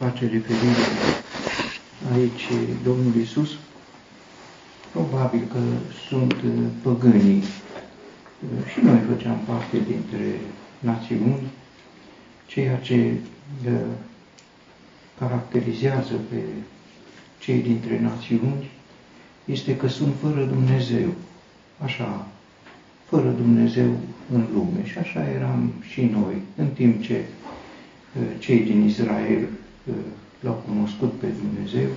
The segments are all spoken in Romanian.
face referire aici Domnul Isus, probabil că sunt păgânii. Și noi făceam parte dintre națiuni, ceea ce caracterizează pe cei dintre națiuni este că sunt fără Dumnezeu. Așa, fără Dumnezeu în lume. Și așa eram și noi, în timp ce cei din Israel l-au cunoscut pe Dumnezeu,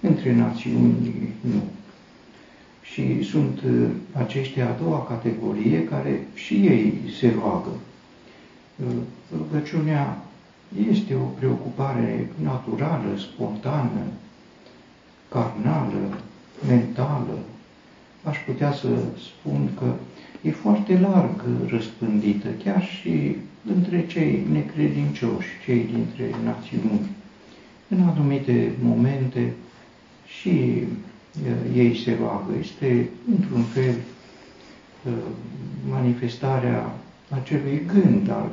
între națiuni nu. Și sunt aceștia a doua categorie care și ei se roagă. Rugăciunea este o preocupare naturală, spontană, carnală, mentală. Aș putea să spun că e foarte larg răspândită, chiar și între cei necredincioși, cei dintre națiuni. În anumite momente și ei se roagă. Este, într-un fel, manifestarea acelui gând al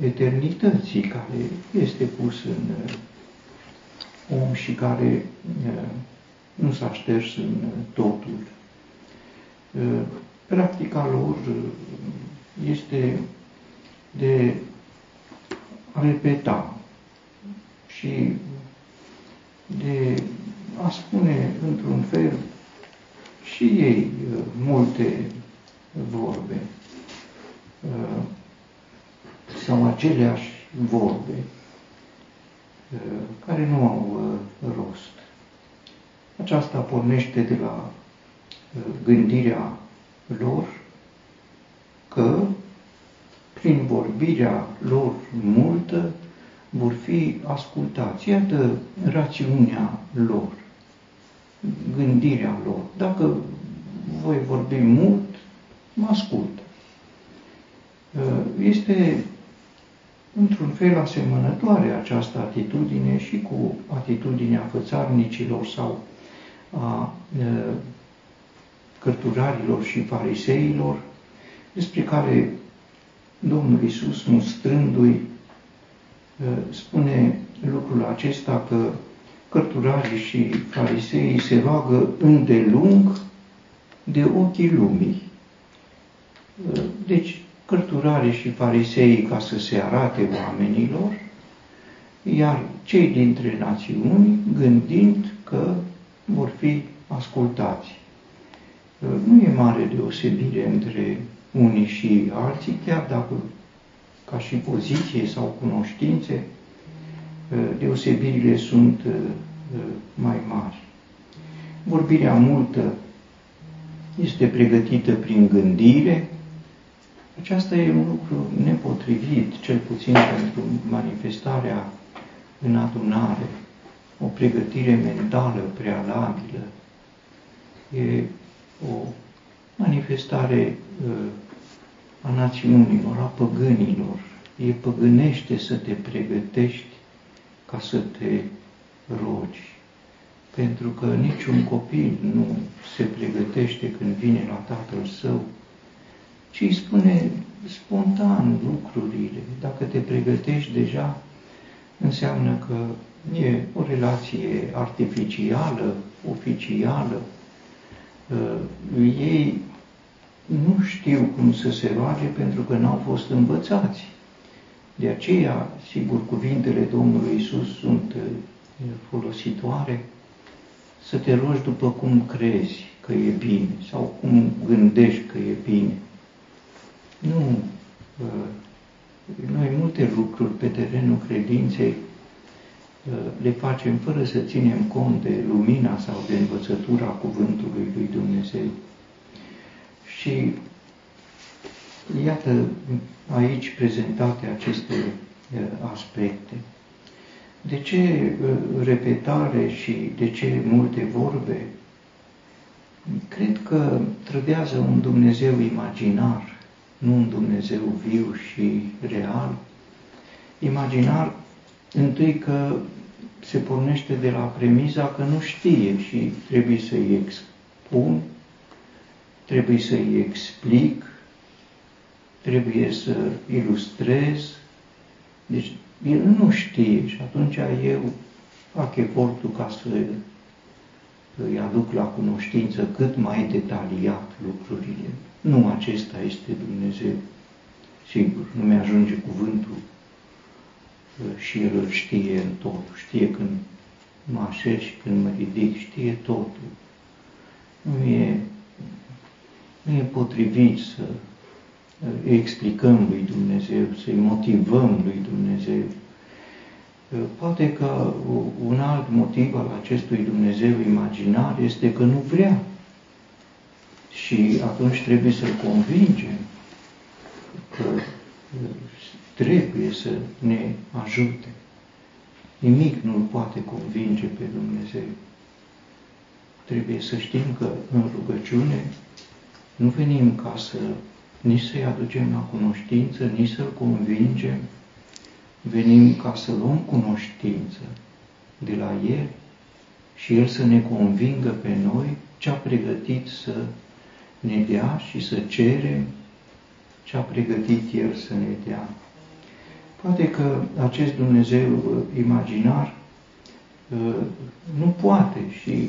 eternității care este pus în om și care nu s-a șters în totul. Practica lor este de a repeta și de a spune într-un fel și ei multe vorbe sau aceleași vorbe care nu au rost. Aceasta pornește de la gândirea lor că prin vorbirea lor multă vor fi ascultați. Iată rațiunea lor, gândirea lor. Dacă voi vorbi mult, mă ascultă. Este într-un fel asemănătoare această atitudine și cu atitudinea fățarnicilor sau a cărturarilor și fariseilor, despre care Domnul Isus, mustrându-i, spune lucrul acesta că cărturarii și fariseii se roagă îndelung de ochii lumii. Deci, cărturarii și fariseii ca să se arate oamenilor, iar cei dintre națiuni gândind că vor fi ascultați. Nu e mare deosebire între unii și alții, chiar dacă ca și poziție sau cunoștințe, deosebirile sunt mai mari. Vorbirea multă este pregătită prin gândire, aceasta e un lucru nepotrivit, cel puțin pentru manifestarea în adunare, o pregătire mentală prealabilă. E o manifestare uh, a națiunilor, a păgânilor. E păgânește să te pregătești ca să te rogi. Pentru că niciun copil nu se pregătește când vine la tatăl său ci îi spune spontan lucrurile. Dacă te pregătești deja, înseamnă că e o relație artificială, oficială. Uh, ei nu știu cum să se roage pentru că n-au fost învățați. De aceea, sigur, cuvintele Domnului Isus sunt uh, folositoare să te rogi după cum crezi că e bine sau cum gândești că e bine. Nu. Noi multe lucruri pe terenul credinței le facem fără să ținem cont de lumina sau de învățătura cuvântului lui Dumnezeu. Și iată aici prezentate aceste aspecte. De ce repetare și de ce multe vorbe? Cred că trădează un Dumnezeu imaginar nu un Dumnezeu viu și real. Imaginar, întâi că se pornește de la premiza că nu știe și trebuie să-i expun, trebuie să-i explic, trebuie să ilustrez. Deci el nu știe și atunci eu fac efortul ca să îi aduc la cunoștință cât mai detaliat lucrurile. Nu acesta este Dumnezeu. Sigur, nu mi-ajunge cuvântul și El îl știe în totul. Știe când mă așez și când mă ridic, știe totul. Nu e, nu e potrivit să explicăm lui Dumnezeu, să-i motivăm lui Dumnezeu. Poate că un alt motiv al acestui Dumnezeu imaginar este că nu vrea. Și atunci trebuie să-l convingem că trebuie să ne ajute. Nimic nu-L poate convinge pe Dumnezeu. Trebuie să știm că în rugăciune nu venim ca să nici să-i aducem la cunoștință, nici să-L convingem. Venim ca să luăm cunoștință de la El și El să ne convingă pe noi ce a pregătit să ne dea și să cerem ce a pregătit El să ne dea. Poate că acest Dumnezeu uh, imaginar uh, nu poate și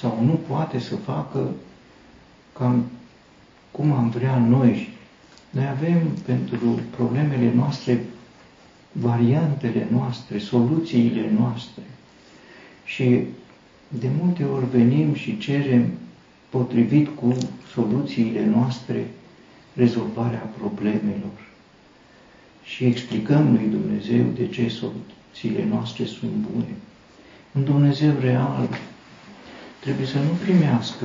sau nu poate să facă cam cum am vrea noi. Noi avem pentru problemele noastre variantele noastre, soluțiile noastre. Și de multe ori venim și cerem, potrivit cu soluțiile noastre, rezolvarea problemelor. Și explicăm lui Dumnezeu de ce soluțiile noastre sunt bune. Un Dumnezeu real trebuie să nu primească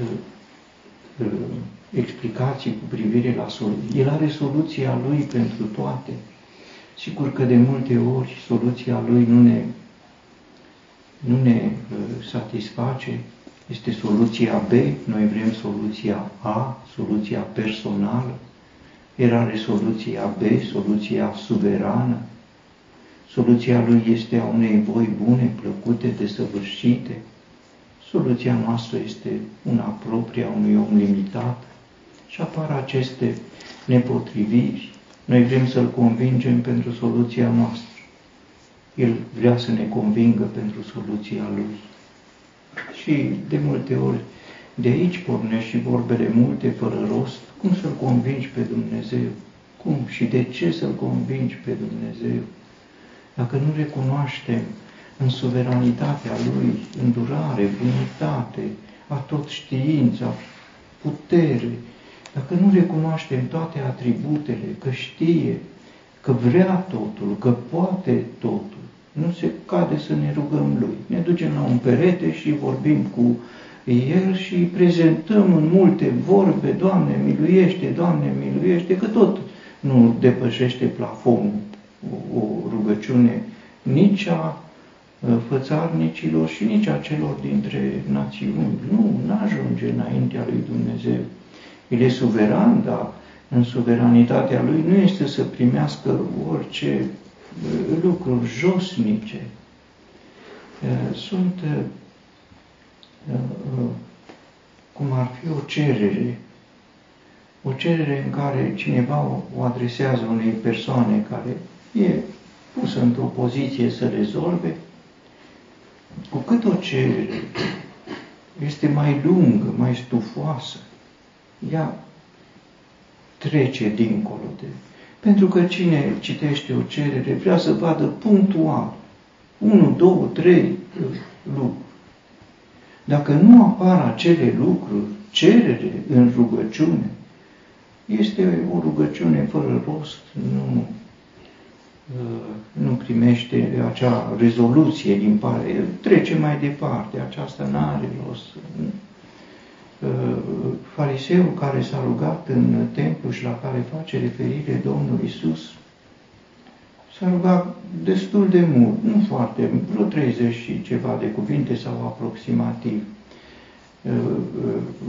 uh, uh, explicații cu privire la soluție. El are soluția lui pentru toate. Sigur că de multe ori soluția lui nu ne, nu ne uh, satisface, este soluția B, noi vrem soluția A, soluția personală, el are soluția B, soluția suverană, soluția lui este a unei voi bune, plăcute, desăvârșite, soluția noastră este una proprie a unui om limitat și apar aceste nepotriviri. Noi vrem să-L convingem pentru soluția noastră. El vrea să ne convingă pentru soluția Lui. Și de multe ori de aici pornește și vorbele multe fără rost. Cum să-L convingi pe Dumnezeu? Cum și de ce să-L convingi pe Dumnezeu? Dacă nu recunoaștem în suveranitatea Lui, îndurare, bunătate, a tot știința, putere, dacă nu recunoaștem toate atributele, că știe, că vrea totul, că poate totul, nu se cade să ne rugăm Lui. Ne ducem la un perete și vorbim cu El și îi prezentăm în multe vorbe, Doamne miluiește, Doamne miluiește, că tot nu depășește plafonul o, o rugăciune nici a fățarnicilor și nici a celor dintre națiuni. Nu, nu ajunge înaintea lui Dumnezeu. El e suveran, dar în suveranitatea lui nu este să primească orice lucruri josnice. Sunt cum ar fi o cerere, o cerere în care cineva o adresează unei persoane care e pusă într-o poziție să rezolve, cu cât o cerere este mai lungă, mai stufoasă, ea trece dincolo de... Pentru că cine citește o cerere vrea să vadă punctual, unu, două, trei lucruri. Dacă nu apar acele lucruri, cerere în rugăciune, este o rugăciune fără rost, nu Uh, nu primește acea rezoluție din pare, trece mai departe, aceasta nu are rost. Uh, fariseul care s-a rugat în templu și la care face referire Domnul Isus, s-a rugat destul de mult, nu foarte, vreo 30 și ceva de cuvinte sau aproximativ. Uh,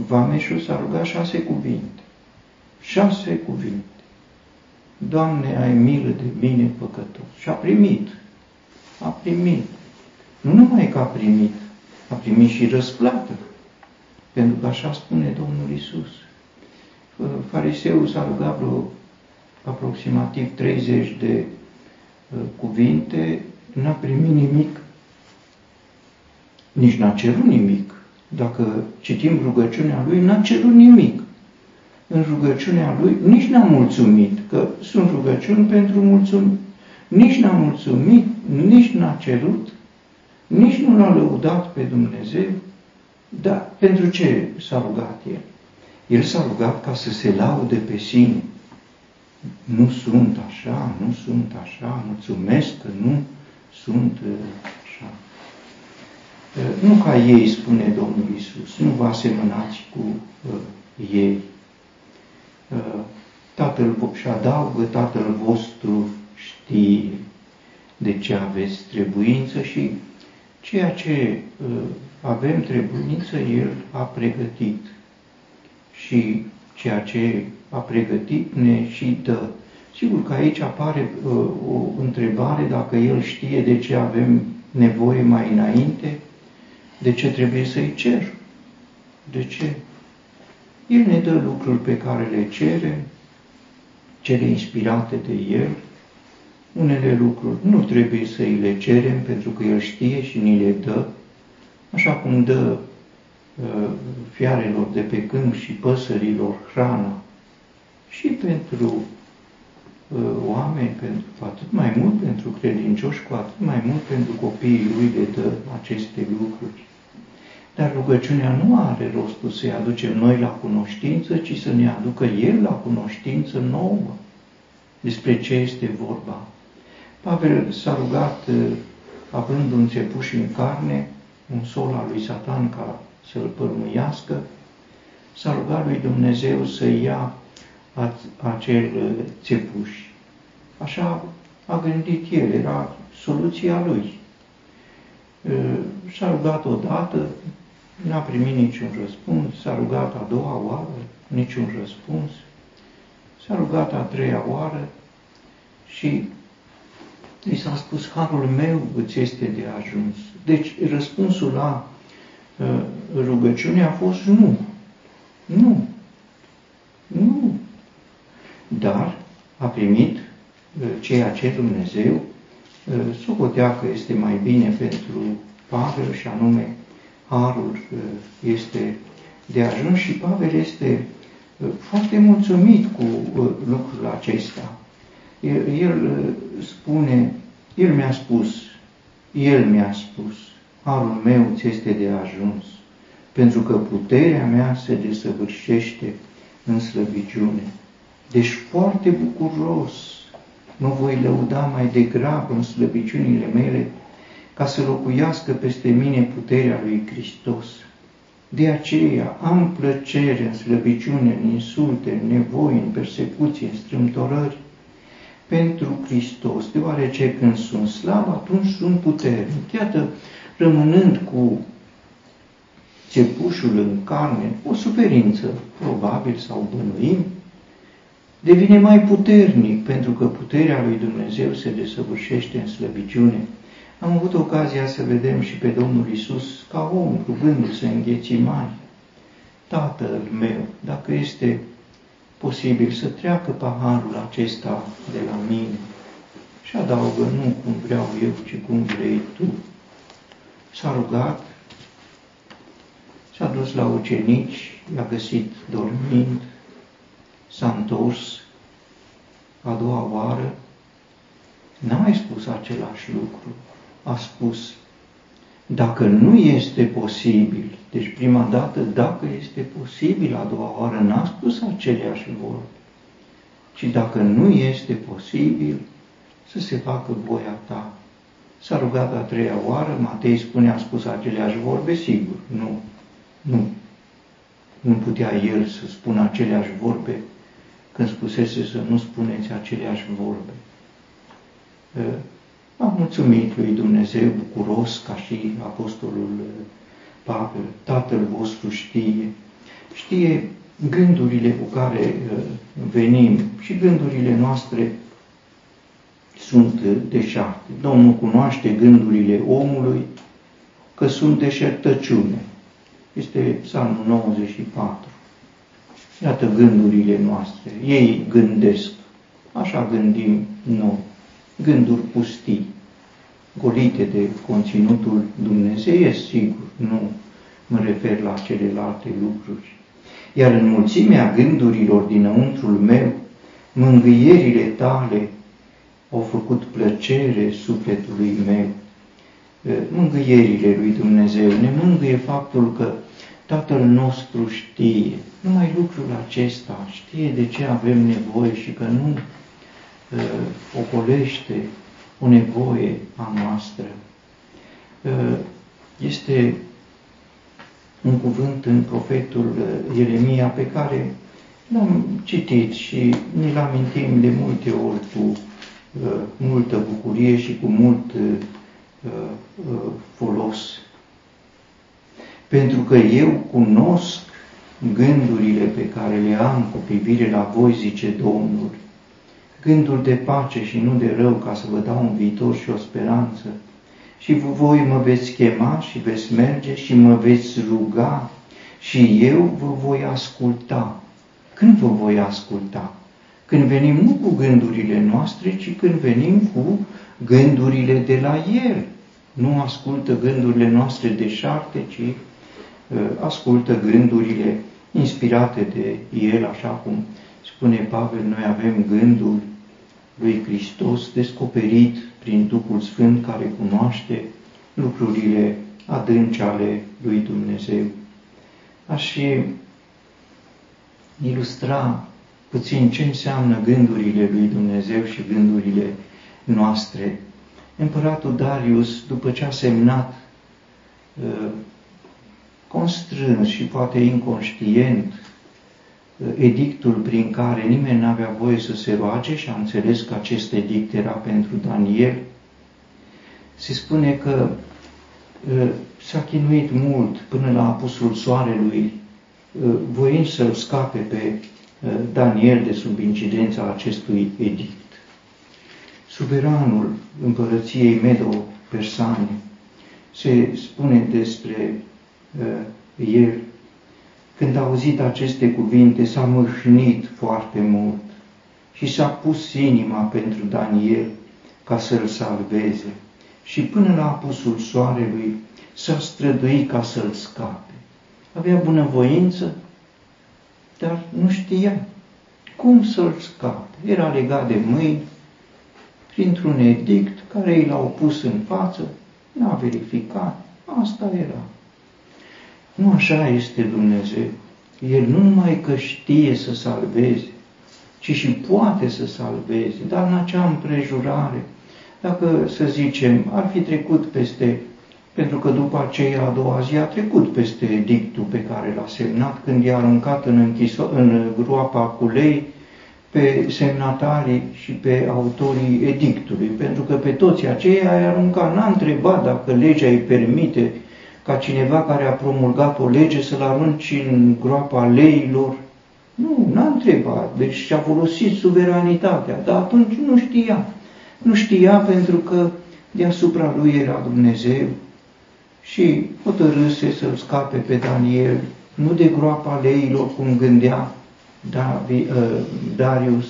Vameșul s-a rugat șase cuvinte. Șase cuvinte. Doamne, ai milă de mine păcătos. Și a primit. A primit. Nu numai că a primit, a primit și răsplată. Pentru că așa spune Domnul Isus. Fariseul s-a rugat vreo aproximativ 30 de cuvinte, n-a primit nimic, nici n-a cerut nimic. Dacă citim rugăciunea lui, n-a cerut nimic. În rugăciunea lui nici n-a mulțumit, că sunt rugăciuni pentru mulțumit. Nici n-a mulțumit, nici n-a cerut, nici nu l-a lăudat pe Dumnezeu. Dar pentru ce s-a rugat el? El s-a rugat ca să se laude pe sine. Nu sunt așa, nu sunt așa, mulțumesc că nu sunt uh, așa. Uh, nu ca ei, spune Domnul Isus, nu vă asemănați cu uh, ei. Uh, tatăl și adaugă, Tatăl vostru știe de ce aveți trebuință și ceea ce uh, avem trebuință, El a pregătit. Și ceea ce a pregătit ne și dă. Sigur că aici apare uh, o întrebare dacă El știe de ce avem nevoie mai înainte, de ce trebuie să-i cer. De ce? El ne dă lucruri pe care le cere, cele inspirate de El. Unele lucruri nu trebuie să îi le cerem pentru că El știe și ni le dă, așa cum dă uh, fiarelor de pe câmp și păsărilor hrana și pentru uh, oameni, pentru atât mai mult pentru credincioși, cu atât mai mult pentru copiii lui le dă aceste lucruri. Dar rugăciunea nu are rostul să-i aducem noi la cunoștință, ci să ne aducă El la cunoștință nouă despre ce este vorba. Pavel s-a rugat, uh, având un țepuș în carne, un sol al lui Satan ca să-l părmuiască, s-a rugat lui Dumnezeu să ia acel uh, țepuș. Așa a gândit el, era soluția lui. Uh, s-a rugat odată, N-a primit niciun răspuns, s-a rugat a doua oară, niciun răspuns, s-a rugat a treia oară și i s-a spus, harul meu îți este de ajuns. Deci răspunsul la uh, rugăciune a fost nu. Nu. Nu. Dar a primit uh, ceea ce Dumnezeu uh, socotea că este mai bine pentru Pavel și anume harul uh, este de ajuns și Pavel este uh, foarte mulțumit cu uh, lucrul acesta. El, el spune, el mi-a spus, el mi-a spus, harul meu ți este de ajuns, pentru că puterea mea se desăvârșește în slăbiciune. Deci foarte bucuros mă voi lăuda mai degrabă în slăbiciunile mele ca să locuiască peste mine puterea lui Hristos. De aceea am plăcere în slăbiciune, în insulte, în nevoi, în persecuție, în strâmtorări, pentru Hristos, deoarece când sunt slab, atunci sunt puternic. Iată, rămânând cu țepușul în carne, o suferință, probabil, sau bănuim, devine mai puternic, pentru că puterea lui Dumnezeu se desăvârșește în slăbiciune. Am avut ocazia să vedem și pe Domnul Isus ca om, rugându-se în ghețimani. Tatăl meu, dacă este posibil să treacă paharul acesta de la mine, și adaugă, nu cum vreau eu, ci cum vrei tu. S-a rugat, s-a dus la ucenici, i-a găsit dormind, s-a întors a doua oară, n-a mai spus același lucru. A spus, dacă nu este posibil, deci prima dată, dacă este posibil, a doua oară n-a spus aceleași vorbe, ci dacă nu este posibil, să se facă voia ta. S-a rugat a treia oară, Matei spune, a spus aceleași vorbe, sigur, nu, nu. Nu putea el să spună aceleași vorbe când spusese să nu spuneți aceleași vorbe. Am mulțumit lui Dumnezeu bucuros ca și apostolul Pavel, Tatăl vostru știe, știe gândurile cu care uh, venim și gândurile noastre sunt deșarte. Domnul cunoaște gândurile omului că sunt deșertăciune. Este Psalmul 94. Iată gândurile noastre. Ei gândesc. Așa gândim noi gânduri pustii, golite de conținutul dumnezeiesc, sigur, nu mă refer la celelalte lucruri. Iar în mulțimea gândurilor dinăuntrul meu, mângâierile tale au făcut plăcere sufletului meu. Mângâierile lui Dumnezeu ne mângâie faptul că Tatăl nostru știe, numai lucrul acesta, știe de ce avem nevoie și că nu uh, ocolește o nevoie a noastră. Uh, este un cuvânt în profetul uh, Ieremia pe care l-am citit și ne-l amintim de multe ori cu uh, multă bucurie și cu mult uh, uh, folos. Pentru că eu cunosc gândurile pe care le am cu privire la voi, zice Domnul, gânduri de pace și nu de rău, ca să vă dau un viitor și o speranță. Și voi mă veți chema și veți merge și mă veți ruga și eu vă voi asculta. Când vă voi asculta? Când venim nu cu gândurile noastre, ci când venim cu gândurile de la El. Nu ascultă gândurile noastre de șarte, ci uh, ascultă gândurile inspirate de El, așa cum spune Pavel, noi avem gândul lui Hristos descoperit prin Duhul Sfânt care cunoaște lucrurile adânci ale lui Dumnezeu. Aș ilustra puțin ce înseamnă gândurile lui Dumnezeu și gândurile noastre. Împăratul Darius, după ce a semnat uh, constrâns și poate inconștient uh, edictul prin care nimeni nu avea voie să se roage și a înțeles că acest edict era pentru Daniel, se spune că uh, s-a chinuit mult până la apusul soarelui Uh, voind să-l scape pe uh, Daniel de sub incidența acestui edict. Suveranul împărăției Medo-Persane se spune despre uh, el, când a auzit aceste cuvinte, s-a mâhnit foarte mult și s-a pus inima pentru Daniel ca să-l salveze. Și până la apusul soarelui s-a străduit ca să-l scape avea bunăvoință, dar nu știa cum să-l scape. Era legat de mâini, printr-un edict care i l-au pus în față, n-a verificat, asta era. Nu așa este Dumnezeu. El nu numai că știe să salveze, ci și poate să salveze, dar în acea împrejurare, dacă, să zicem, ar fi trecut peste pentru că după aceea, a doua zi, a trecut peste edictul pe care l-a semnat când i-a aruncat în, închiso- în groapa cu lei pe semnatarii și pe autorii edictului, pentru că pe toți aceia i-a aruncat, n-a întrebat dacă legea îi permite ca cineva care a promulgat o lege să-l arunci în groapa leilor. Nu, n-a întrebat, deci și-a folosit suveranitatea, dar atunci nu știa. Nu știa pentru că deasupra lui era Dumnezeu și hotărâse să-l scape pe Daniel, nu de groapa leilor, cum gândea Davi, uh, Darius,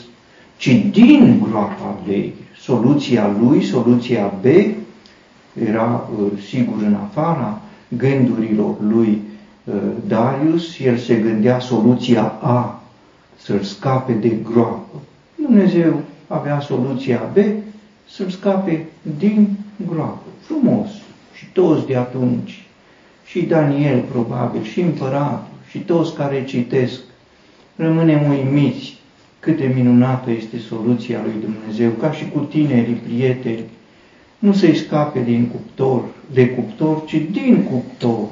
ci din groapa leilor. Soluția lui, soluția B, era uh, sigur în afara gândurilor lui uh, Darius, el se gândea soluția A, să-l scape de groapă. Dumnezeu avea soluția B, să-l scape din groapă. Frumos și toți de atunci, și Daniel probabil, și împăratul, și toți care citesc, rămânem uimiți cât de minunată este soluția lui Dumnezeu, ca și cu tinerii prieteni, nu să-i scape din cuptor, de cuptor, ci din cuptor.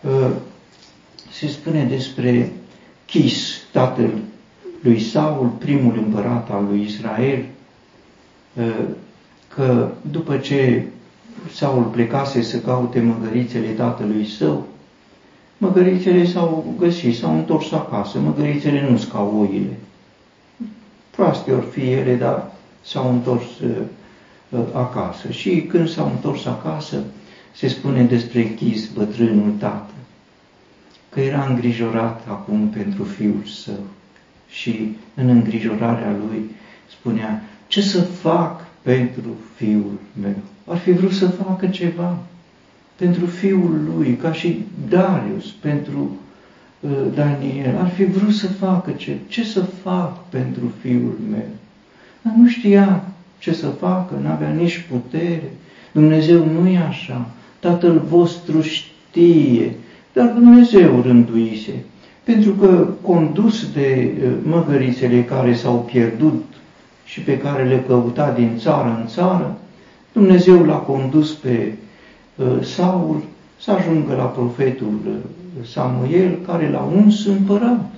Uh, se spune despre Chis, tatăl lui Saul, primul împărat al lui Israel, uh, că după ce Saul plecase să caute măgărițele tatălui său, măgărițele s-au găsit, s-au întors acasă, măgărițele nu scau oile. Proaste ori fi ele, dar s-au întors uh, uh, acasă. Și când s-au întors acasă, se spune despre Chis, bătrânul tată, că era îngrijorat acum pentru fiul său. Și în îngrijorarea lui spunea, ce să fac pentru fiul meu. Ar fi vrut să facă ceva pentru fiul lui, ca și Darius, pentru uh, Daniel. Ar fi vrut să facă ce, ce să fac pentru fiul meu. Dar nu știa ce să facă, nu avea nici putere. Dumnezeu nu e așa. Tatăl vostru știe, dar Dumnezeu rânduise. Pentru că condus de uh, măgărițele care s-au pierdut și pe care le căuta din țară în țară, Dumnezeu l-a condus pe uh, Saul să ajungă la profetul uh, Samuel, care l-a uns împărat.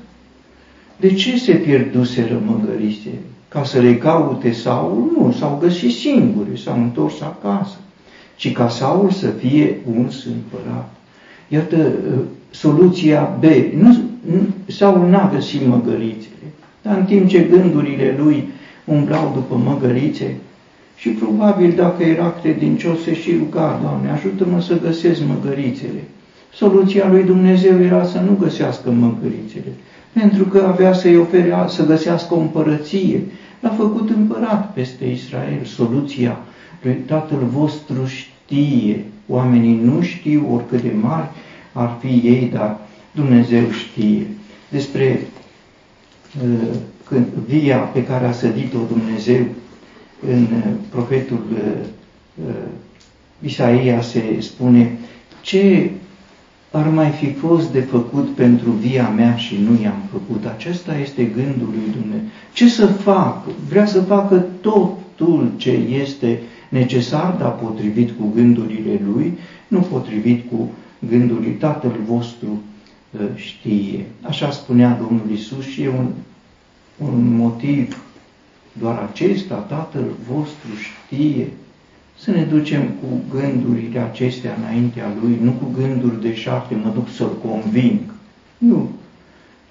De ce se pierduseră măgărise? Ca să le caute Saul? Nu, s-au găsit singuri, s-au întors acasă. Ci ca Saul să fie uns împărat. Iată uh, soluția B. Nu, nu, Saul n-a găsit măgărițele, dar în timp ce gândurile lui umblau după măgărițe și probabil dacă era credincios se și ruga, Doamne, ajută-mă să găsesc măgărițele. Soluția lui Dumnezeu era să nu găsească măgărițele, pentru că avea să-i ofere să găsească o împărăție. L-a făcut împărat peste Israel. Soluția lui Tatăl vostru știe. Oamenii nu știu oricât de mari ar fi ei, dar Dumnezeu știe. Despre uh, când via pe care a sădit-o Dumnezeu în uh, profetul uh, uh, Isaia se spune ce ar mai fi fost de făcut pentru via mea și nu i-am făcut. Acesta este gândul lui Dumnezeu. Ce să fac? Vrea să facă totul ce este necesar, dar potrivit cu gândurile lui, nu potrivit cu gândurile Tatăl vostru știe. Așa spunea Domnul Isus și e un un motiv, doar acesta Tatăl vostru știe, să ne ducem cu gândurile acestea înaintea Lui, nu cu gânduri de șarte, mă duc să-L conving. Nu.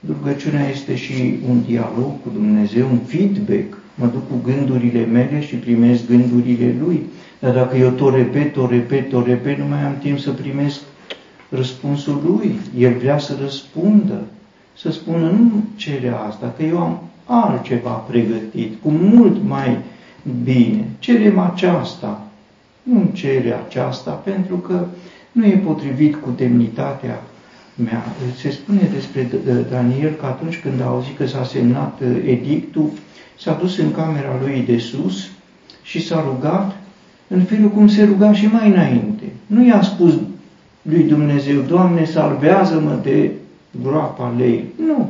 Rugăciunea este și un dialog cu Dumnezeu, un feedback. Mă duc cu gândurile mele și primesc gândurile Lui. Dar dacă eu tot repet, tot repet, tot repet, nu mai am timp să primesc răspunsul Lui. El vrea să răspundă, să spună, nu cere asta, că eu am altceva pregătit, cu mult mai bine. Cerem aceasta, nu cere aceasta, pentru că nu e potrivit cu demnitatea mea. Se spune despre Daniel că atunci când a auzit că s-a semnat uh, edictul, s-a dus în camera lui de sus și s-a rugat în felul cum se ruga și mai înainte. Nu i-a spus lui Dumnezeu, Doamne, salvează-mă de groapa lei. Nu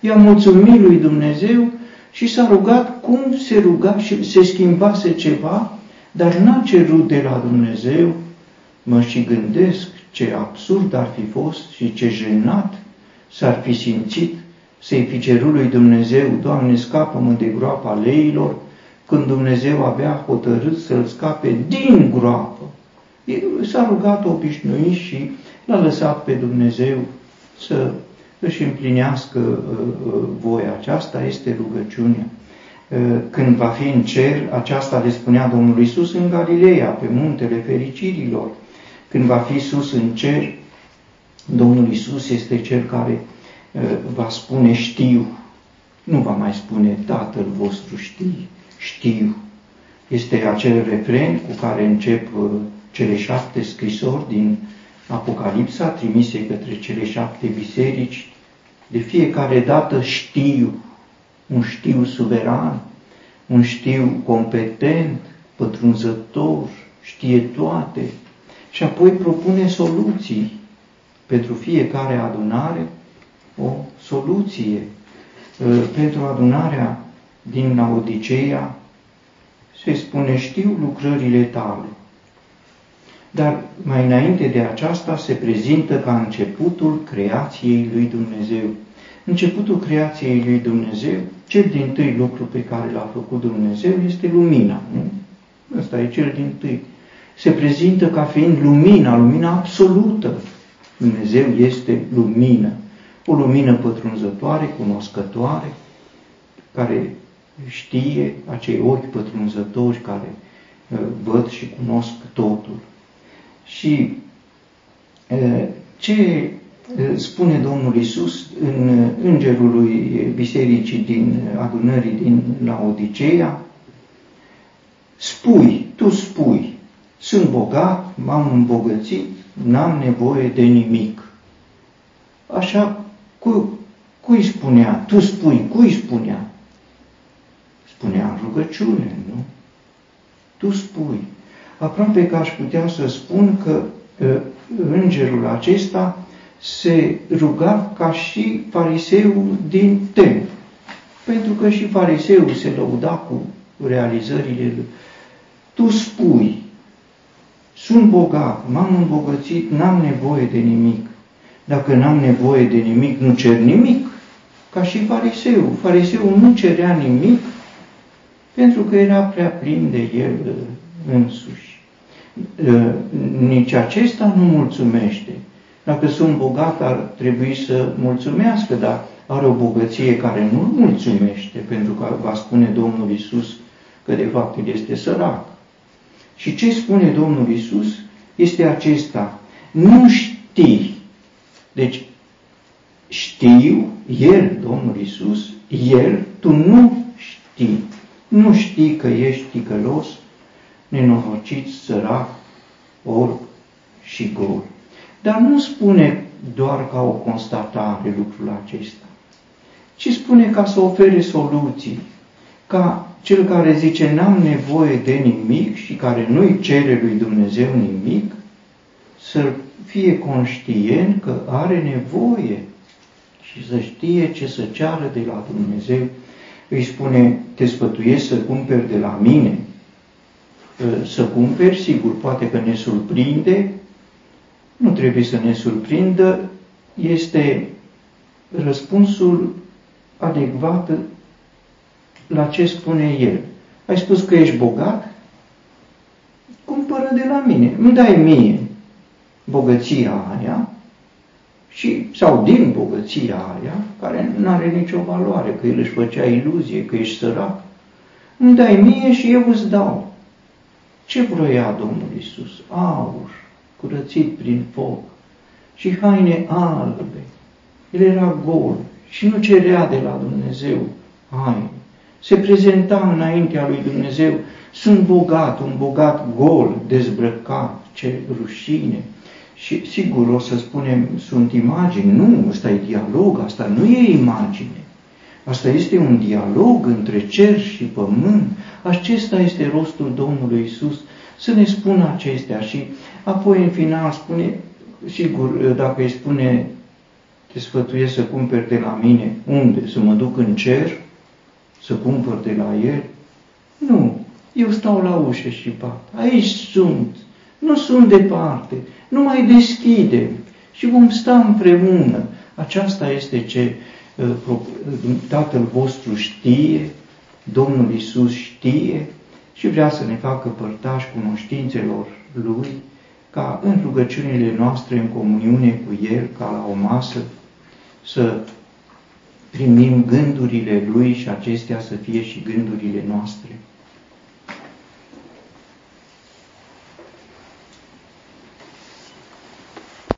i-a mulțumit lui Dumnezeu și s-a rugat cum se ruga și se schimbase ceva, dar n-a cerut de la Dumnezeu, mă și gândesc ce absurd ar fi fost și ce jenat s-ar fi simțit să-i fi cerut lui Dumnezeu, Doamne, scapă-mă de groapa leilor, când Dumnezeu avea hotărât să-l scape din groapă. S-a rugat obișnuit și l-a lăsat pe Dumnezeu să își împlinească uh, uh, voia. Aceasta este rugăciunea. Uh, când va fi în cer, aceasta le spunea Domnul Isus în Galileea, pe muntele fericirilor. Când va fi sus în cer, Domnul Isus este cel care va spune știu. Nu va mai spune Tatăl vostru știi, știu. Este acel refren cu care încep cele șapte scrisori din Apocalipsa trimise către cele șapte biserici, de fiecare dată știu, un știu suveran, un știu competent, pătrunzător, știe toate. Și apoi propune soluții. Pentru fiecare adunare, o soluție. Ă, pentru adunarea din Laodiceea, se spune, știu lucrările tale, dar mai înainte de aceasta se prezintă ca începutul creației lui Dumnezeu. Începutul creației lui Dumnezeu, cel din tâi lucru pe care l-a făcut Dumnezeu este lumina. Nu? Ăsta e cel din tâi. Se prezintă ca fiind lumina, lumina absolută. Dumnezeu este lumină. O lumină pătrunzătoare, cunoscătoare, care știe, acei ochi pătrunzători care uh, văd și cunosc totul. Și ce spune Domnul Isus în Îngerului Bisericii din adunării din Laodiceea, spui, tu spui, sunt bogat, m-am îmbogățit, n-am nevoie de nimic. Așa, cu, cui spunea? Tu spui, cui spunea? Spunea în rugăciune, nu? Tu spui. Aproape că aș putea să spun că uh, îngerul acesta se ruga ca și fariseul din templu. Pentru că și fariseul se lăuda cu realizările lui. Tu spui, sunt bogat, m-am îmbogățit, n-am nevoie de nimic. Dacă n-am nevoie de nimic, nu cer nimic. Ca și fariseu. Fariseul nu cerea nimic pentru că era prea plin de el însuși. Nici acesta nu mulțumește. Dacă sunt bogat, ar trebui să mulțumească, dar are o bogăție care nu mulțumește, pentru că va spune Domnul Isus că de fapt el este sărac. Și ce spune Domnul Isus este acesta. Nu știi. Deci, știu, El, Domnul Isus, El, tu nu știi. Nu știi că ești ticălos, nenorocit, sărac, orb și gol. Dar nu spune doar ca o constatare lucrul acesta, ci spune ca să ofere soluții, ca cel care zice n-am nevoie de nimic și care nu-i cere lui Dumnezeu nimic, să fie conștient că are nevoie și să știe ce să ceară de la Dumnezeu. Îi spune, te sfătuiesc să cumperi de la mine. Să cumperi, sigur, poate că ne surprinde, nu trebuie să ne surprindă, este răspunsul adecvat la ce spune el. Ai spus că ești bogat? Cumpără de la mine. Îmi dai mie bogăția aia și, sau din bogăția aia, care nu are nicio valoare, că el își făcea iluzie, că ești sărac. Îmi dai mie și eu îți dau. Ce vroia Domnul Isus? Aur, curățit prin foc și haine albe. El era gol și nu cerea de la Dumnezeu haine se prezenta înaintea lui Dumnezeu, sunt bogat, un bogat gol, dezbrăcat, ce rușine. Și sigur o să spunem, sunt imagini. Nu, asta e dialog, asta nu e imagine. Asta este un dialog între cer și pământ. Acesta este rostul Domnului Isus, să ne spună acestea. Și apoi în final spune, sigur, dacă îi spune, te sfătuiesc să cumperi de la mine, unde? Să mă duc în cer? să cumpăr de la el? Nu. Eu stau la ușă și bat. Aici sunt. Nu sunt departe. Nu mai deschidem. Și vom sta împreună. Aceasta este ce uh, Tatăl vostru știe, Domnul Isus știe și vrea să ne facă părtași cunoștințelor Lui, ca în rugăciunile noastre, în comuniune cu El, ca la o masă, să primim gândurile Lui și acestea să fie și gândurile noastre.